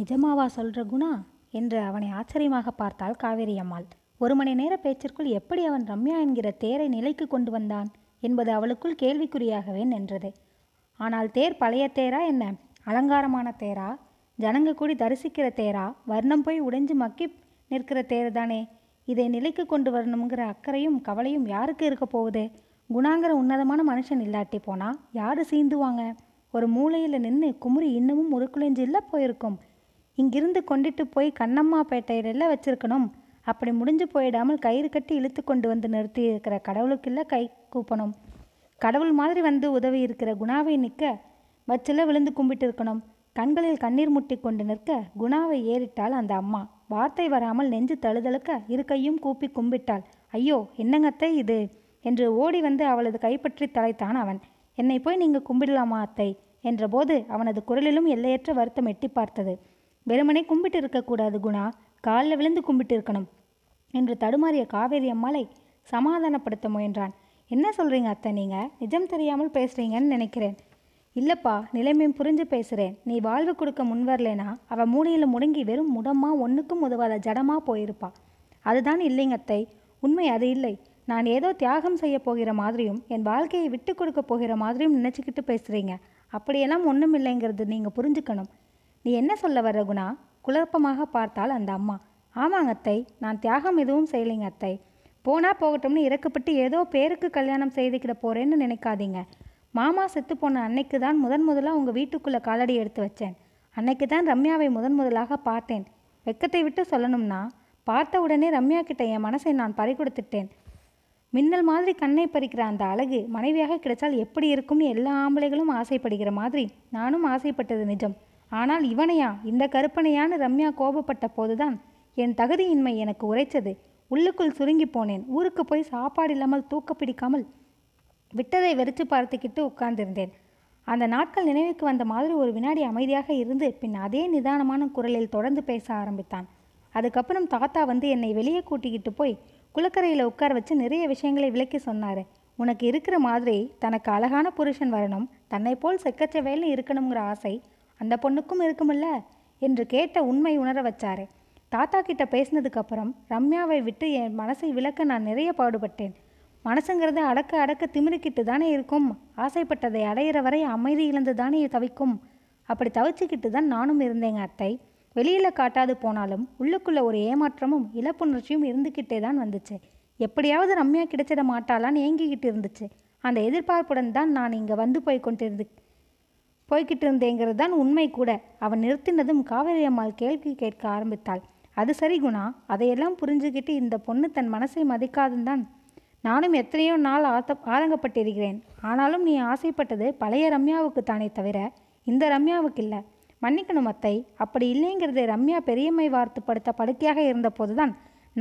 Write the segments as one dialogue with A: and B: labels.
A: நிஜமாவா சொல்கிற குணா? என்று அவனை ஆச்சரியமாக பார்த்தாள் காவேரி அம்மாள். ஒரு மணி நேர பேச்சிற்குள் எப்படி அவன் ரம்யா என்கிற தேரை நிலைக்கு கொண்டு வந்தான்? என்பது அவளுக்குள் கேள்விக்குறியாகவே நின்றது. ஆனால் தேர் பழைய தேரா என்ன? அலங்காரமான தேரா? ஜனங்க கூடி தரிசிக்கிற தேரா? வர்ணம் போய் உடைஞ்சு மக்கி நிற்கிற தேர் தானே இதை நிலைக்கு கொண்டு வரணுங்கிற அக்கறையும் கவலையும் யாருக்கு இருக்க போகுது? குணாங்கிற உன்னதமான மனுஷன் இல்லாட்டி போனா? யாரு சீந்துவாங்க? ஒரு மூலையில் நின்று குமுறி இன்னமும் முறுக்குழிஞ்சு இல்லை போயிருக்கும். இங்கிருந்து கொண்டுட்டு போய் கண்ணம்மா பேட்டையில வச்சிருக்கணும். அப்படி முடிஞ்சு போயிடாமல் கயிறு கட்டி இழுத்து கொண்டு வந்து நிறுத்தி இருக்கிற கடவுளுக்குள்ள கை கூப்பணும். கடவுள் மாதிரி வந்து உதவி இருக்கிற குணாவை நிற்க வச்சில விழுந்து கும்பிட்டு இருக்கணும். கண்களில் கண்ணீர் முட்டி கொண்டு நிற்க குணாவை ஏறிட்டாள் அந்த அம்மா. வார்த்தை வராமல் நெஞ்சு தழுதழுக்க இரு கையும் கூப்பி கும்பிட்டாள். ஐயோ என்னங்கத்தை இது? என்று ஓடி வந்து அவளது கைப்பற்றி தலைத்தான் அவன். என்னை போய் நீங்க கும்பிடலாமா அத்தை? என்றபோது அவனது குரலிலும் எல்லையற்ற வருத்தம் எட்டி பார்த்தது. வெறுமனே கும்பிட்டு இருக்கக்கூடாது குணா. காலில் விழுந்து கும்பிட்டு இருக்கணும் என்று தடுமாறிய காவேரி அம்மாளை சமாதானப்படுத்த முயன்றான். என்ன சொல்றீங்க அத்தை நீங்கள் நிஜம் தெரியாமல் பேசுகிறீங்கன்னு நினைக்கிறேன். இல்லைப்பா நிலைமையும் புரிஞ்சு பேசுகிறேன் நீ வாழ்வு கொடுக்க முன் அவள் அவ முடங்கி வெறும் முடமாக ஒன்றுக்கும் உதவாத ஜடமா போயிருப்பா. அதுதான் இல்லைங்க அத்தை. உண்மை அது இல்லை. நான் ஏதோ தியாகம் செய்ய போகிற மாதிரியும் என் வாழ்க்கையை விட்டு கொடுக்க போகிற மாதிரியும் நினச்சிக்கிட்டு பேசுகிறீங்க அப்படியெல்லாம் ஒன்றும் இல்லைங்கிறது நீங்கள் புரிஞ்சுக்கணும். நீ என்ன சொல்ல வர்ற குணா? குழப்பமாக பார்த்தாள் அந்த அம்மா. ஆமாங்க அத்தை நான் தியாகம் எதுவும் செய்யலைங்க அத்தை. போனா போகட்டும்னு இறக்கப்பட்டு ஏதோ பேருக்கு கல்யாணம் செய்துக்கிட போறேன்னு நினைக்காதீங்க. மாமா செத்து போன அன்னைக்கு தான் முதன் முதலாக உங்கள் வீட்டுக்குள்ளே காலடி எடுத்து வச்சேன். அன்னைக்கு தான் ரம்யாவை முதன் முதலாக பார்த்தேன். வெக்கத்தை விட்டு சொல்லணும்னா பார்த்த உடனே ரம்யா கிட்ட என் மனசை நான் பறி கொடுத்துட்டேன் மின்னல் மாதிரி கண்ணை பறிக்கிற அந்த அழகு மனைவியாக கிடைச்சால் எப்படி இருக்கும்னு எல்லா ஆம்பளைகளும் ஆசைப்படுகிற மாதிரி நானும் ஆசைப்பட்டது நிஜம். ஆனால் இவனையா? இந்த கருப்பனையான்னு ரம்யா கோபப்பட்ட போதுதான். என் தகுதியின்மை எனக்கு உரைச்சது உள்ளுக்குள் சுருங்கி போனேன். ஊருக்கு போய் சாப்பாடு இல்லாமல் தூக்க பிடிக்காமல் விட்டதை வெறிச்சு பார்த்துக்கிட்டு உட்கார்ந்திருந்தேன். அந்த நாட்கள் நினைவுக்கு வந்த மாதிரி ஒரு வினாடி அமைதியாக இருந்து பின் அதே நிதானமான குரலில் தொடர்ந்து பேச ஆரம்பித்தான். அதுக்கப்புறம் தாத்தா வந்து என்னை வெளியே கூட்டிக்கிட்டு போய் குளக்கரையில் உட்கார வச்சு நிறைய விஷயங்களை விளக்கி சொன்னார். உனக்கு இருக்கிற மாதிரி தனக்கு அழகான புருஷன் வரணும். தன்னை போல் செக்கச்சவேல்னு இருக்கணுங்கிற ஆசை அந்த பொண்ணுக்கும் இருக்குமில்ல? என்று கேட்ட உண்மை உணர வச்சாரே. தாத்தா கிட்ட பேசினதுக்கப்புறம் ரம்யாவை விட்டு என் மனசை விளக்க நான் நிறைய பாடுபட்டேன். மனசுங்கிறது அடக்க அடக்க திமிருக்கிட்டு தானே இருக்கும். ஆசைப்பட்டதை அடையிற வரை அமைதி இழந்து தானே தவிக்கும். அப்படி தவிச்சுக்கிட்டு தான் நானும் இருந்தேங்க அத்தை. வெளியில் காட்டாது போனாலும் உள்ளுக்குள்ள ஒரு ஏமாற்றமும் இழப்புணர்ச்சியும் இருந்துக்கிட்டே தான் வந்துச்சு. எப்படியாவது ரம்யா கிடைச்சிட மாட்டாளான்னு ஏங்கிக்கிட்டு இருந்துச்சு. அந்த எதிர்பார்ப்புடன் தான் நான் இங்கே வந்து போய் கொண்டிருந்து போய்கிட்டு இருந்தேங்கிறது தான் உண்மை கூட. அவன் நிறுத்தினதும் காவேரி அம்மாள் கேள்வி கேட்க ஆரம்பித்தாள். அது சரி குணா அதையெல்லாம் புரிஞ்சுக்கிட்டு இந்த பொண்ணு தன் மனசை மதிக்காதுன்னு தான். நானும் எத்தனையோ நாள் ஆத்த ஆதங்கப்பட்டிருக்கிறேன் ஆனாலும் நீ ஆசைப்பட்டது பழைய ரம்யாவுக்கு தானே தவிர இந்த ரம்யாவுக்கு இல்லை. மன்னிக்கணும் அத்தை அப்படி இல்லைங்கிறதை ரம்யா பெரியம்மை வார்த்து படுத்த படுக்கையாக இருந்தபோது தான்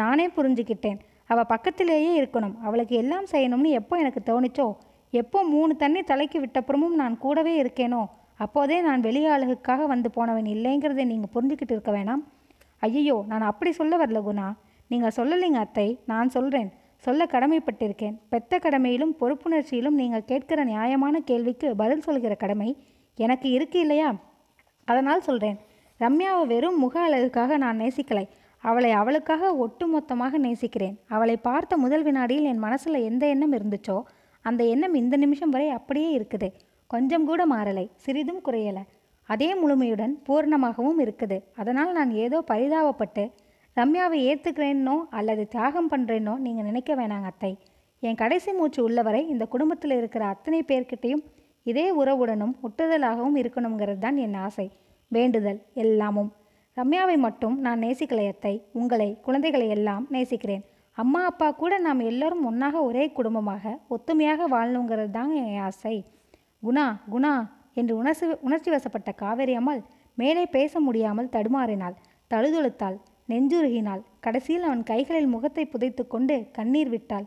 A: நானே புரிஞ்சுக்கிட்டேன் அவள் பக்கத்திலேயே இருக்கணும். அவளுக்கு எல்லாம் செய்யணும்னு எப்போ எனக்கு தோணுச்சோ எப்போ மூணு தண்ணி தலைக்கு விட்டப்புறமும் நான் கூடவே இருக்கேனோ அப்போதே நான் வெளியாளுக்காக வந்து போனவன் இல்லைங்கிறதை நீங்கள் புரிஞ்சுக்கிட்டு இருக்க வேணாம். ஐயையோ நான் அப்படி சொல்ல வரல குணா. நீங்கள் சொல்லலைங்க அத்தை நான் சொல்கிறேன் சொல்ல கடமைப்பட்டிருக்கேன். பெத்த கடமையிலும் பொறுப்புணர்ச்சியிலும் நீங்கள் கேட்கிற நியாயமான கேள்விக்கு பதில் சொல்கிற கடமை எனக்கு இருக்கு இல்லையா? அதனால் சொல்கிறேன் ரம்யாவை வெறும் முக அழகுக்காக நான் நேசிக்கலை. அவளை அவளுக்காக ஒட்டுமொத்தமாக நேசிக்கிறேன். அவளை பார்த்த முதல் வினாடியில் என் மனசில் எந்த எண்ணம் இருந்துச்சோ அந்த எண்ணம் இந்த நிமிஷம் வரை அப்படியே இருக்குது. கொஞ்சம் கூட மாறலை. சிறிதும் குறையலை. அதே முழுமையுடன் பூர்ணமாகவும் இருக்குது. அதனால் நான் ஏதோ பரிதாபப்பட்டு ரம்யாவை ஏற்றுக்கிறேன்னோ அல்லது தியாகம் பண்ணுறேன்னோ நீங்கள் நினைக்க வேணாங்க அத்தை. என் கடைசி மூச்சு உள்ளவரை இந்த குடும்பத்தில் இருக்கிற அத்தனை பேர்கிட்டையும் இதே உறவுடனும் ஒட்டுதலாகவும் இருக்கணுங்கிறது தான் என் ஆசை. வேண்டுதல் எல்லாமும். ரம்யாவை மட்டும் நான் நேசிக்கலை அத்தை. உங்களை குழந்தைகளை எல்லாம் நேசிக்கிறேன். அம்மா அப்பா கூட நாம் எல்லோரும் ஒன்றாக ஒரே குடும்பமாக ஒத்துமையாக வாழணுங்கிறது தாங்க என் ஆசை. குணா குணா என்று உணர்ச்சி உணர்ச்சி வசப்பட்ட காவேரி அம்மாள் மேலே பேச முடியாமல் தடுமாறினாள். தழுதுழுத்தாள் நெஞ்சுருகினாள். கடைசியில் அவன் கைகளில் முகத்தை புதைத்து கொண்டு கண்ணீர் விட்டாள்.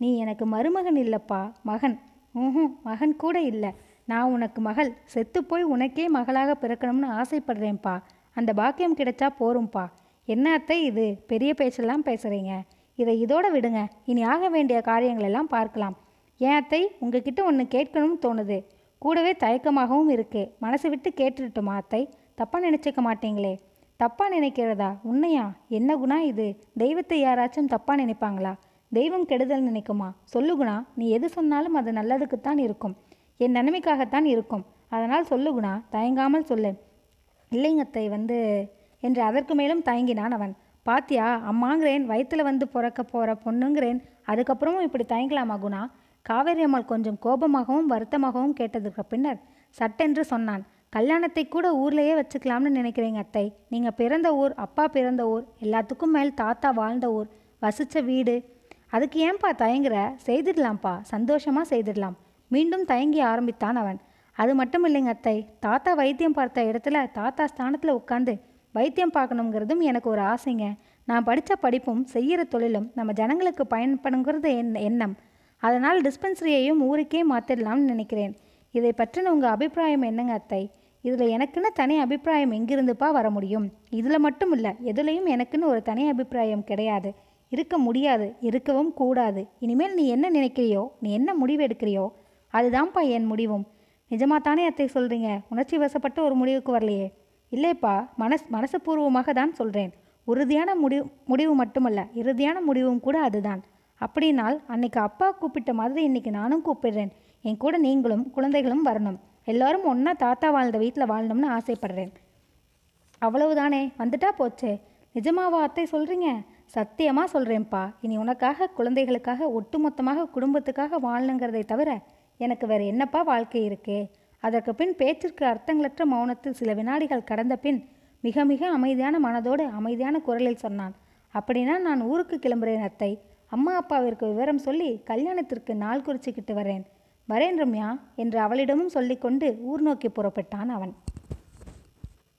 A: நீ எனக்கு மருமகன் இல்லப்பா மகன். ம் மகன் கூட இல்லை. நான் உனக்கு மகள். செத்துப்போய் உனக்கே மகளாக பிறக்கணும்னு ஆசைப்படுறேன்ப்பா. அந்த பாக்கியம் கிடைச்சா போரும்ப்பா என்ன அத்தை இது? பெரிய பேச்செல்லாம் பேசுகிறீங்க இதை இதோட விடுங்க. இனி ஆக வேண்டிய காரியங்கள் எல்லாம் பார்க்கலாம். ஏன் அத்தை? உங்ககிட்ட ஒன்று கேட்கணும்னு தோணுது. கூடவே தயக்கமாகவும் இருக்கு. மனசு விட்டு கேட்டுட்டுமா அத்தை? தப்பாக நினச்சிக்க மாட்டீங்களே. தப்பாக நினைக்கிறதா? உண்மையா? என்ன குணா இது? தெய்வத்தை யாராச்சும் தப்பாக நினைப்பாங்களா? தெய்வம் கெடுதல் நினைக்குமா? சொல்லுகுணா நீ எது சொன்னாலும் அது நல்லதுக்குத்தான் இருக்கும். என் நன்மைக்காகத்தான் இருக்கும். அதனால் சொல்லுகுணா தயங்காமல் சொல்லு. இல்லைங்கத்தை வந்து என்று அதற்கு மேலும் தயங்கினான் அவன். பாத்தியா அம்மாங்கிறேன் வயிற்றில் வந்து பிறக்க போகிற பொண்ணுங்கிறேன். அதுக்கப்புறமும் இப்படி தயங்கலாமா குணா? காவேரி அம்மாள் கொஞ்சம் கோபமாகவும் வருத்தமாகவும் கேட்டதுக்கு பின்னர் சட்டென்று சொன்னான். கல்யாணத்தை கூட ஊர்லேயே வச்சுக்கலாம்னு நினைக்கிறீங்க அத்தை. நீங்கள் பிறந்த ஊர் அப்பா பிறந்த ஊர் எல்லாத்துக்கும் மேல் தாத்தா வாழ்ந்த ஊர் வசித்த வீடு. அதுக்கு ஏன்பா தயங்குற? செய்திடலாம்ப்பா சந்தோஷமாக செய்திடலாம். மீண்டும் தயங்கி ஆரம்பித்தான் அவன். அது மட்டும் இல்லைங்க அத்தை. தாத்தா வைத்தியம் பார்த்த இடத்துல தாத்தா ஸ்தானத்தில் உட்காந்து வைத்தியம் பார்க்கணுங்கிறதும் எனக்கு ஒரு ஆசைங்க. நான் படித்த படிப்பும் செய்கிற தொழிலும் நம்ம ஜனங்களுக்கு பயன்படுங்கிறது என் எண்ணம். அதனால் டிஸ்பென்சரியையும் ஊருக்கே மாற்றிடலாம்னு நினைக்கிறேன். இதை பற்றின உங்கள் அபிப்பிராயம் என்னங்க அத்தை? இதில் எனக்குன்னு தனி அபிப்பிராயம் எங்கிருந்துப்பா வர முடியும்? இதில் மட்டும் இல்லை எதுலேயும் எனக்குன்னு ஒரு தனி அபிப்பிராயம் கிடையாது. இருக்க முடியாது இருக்கவும் கூடாது. இனிமேல் நீ என்ன நினைக்கிறியோ நீ என்ன முடிவு எடுக்கிறியோ அதுதான்ப்பா என் முடிவும். நிஜமாக தானே அத்தை சொல்கிறீங்க உணர்ச்சி வசப்பட்டு ஒரு முடிவுக்கு வரலையே. இல்லைப்பா மனஸ் மனசுபூர்வமாக தான் சொல்கிறேன் உறுதியான முடிவு முடிவு மட்டுமல்ல இறுதியான முடிவும் கூட அதுதான். அப்படின்னால் அன்னைக்கு அப்பா கூப்பிட்ட மாதிரி இன்னைக்கு நானும் கூப்பிடுறேன். என் கூட நீங்களும் குழந்தைகளும் வரணும். எல்லாரும் ஒன்றா தாத்தா வாழ்ந்த வீட்டில் வாழணும்னு ஆசைப்படுறேன். அவ்வளவுதானே வந்துட்டா போச்சே. நிஜமாவா அத்தை சொல்கிறீங்க சத்தியமாக சொல்கிறேன்ப்பா இனி உனக்காக குழந்தைகளுக்காக ஒட்டுமொத்தமாக குடும்பத்துக்காக வாழணுங்கிறதை தவிர எனக்கு வேறு என்னப்பா வாழ்க்கை இருக்கே? அதற்கு பின் பேச்சிற்கு அர்த்தங்களற்ற மௌனத்தில் சில வினாடிகள் கடந்த பின் மிக மிக அமைதியான மனதோடு அமைதியான குரலில் சொன்னான் அப்படின்னா நான் ஊருக்கு கிளம்புறேன் அத்தை. அம்மா அப்பாவிற்கு விவரம் சொல்லி கல்யாணத்திற்கு நாள் குறிச்சிக்கிட்டு வரேன். வரேன் ரம்யா என்று அவளிடமும் சொல்லிக்கொண்டு ஊர் நோக்கி புறப்பட்டான் அவன்.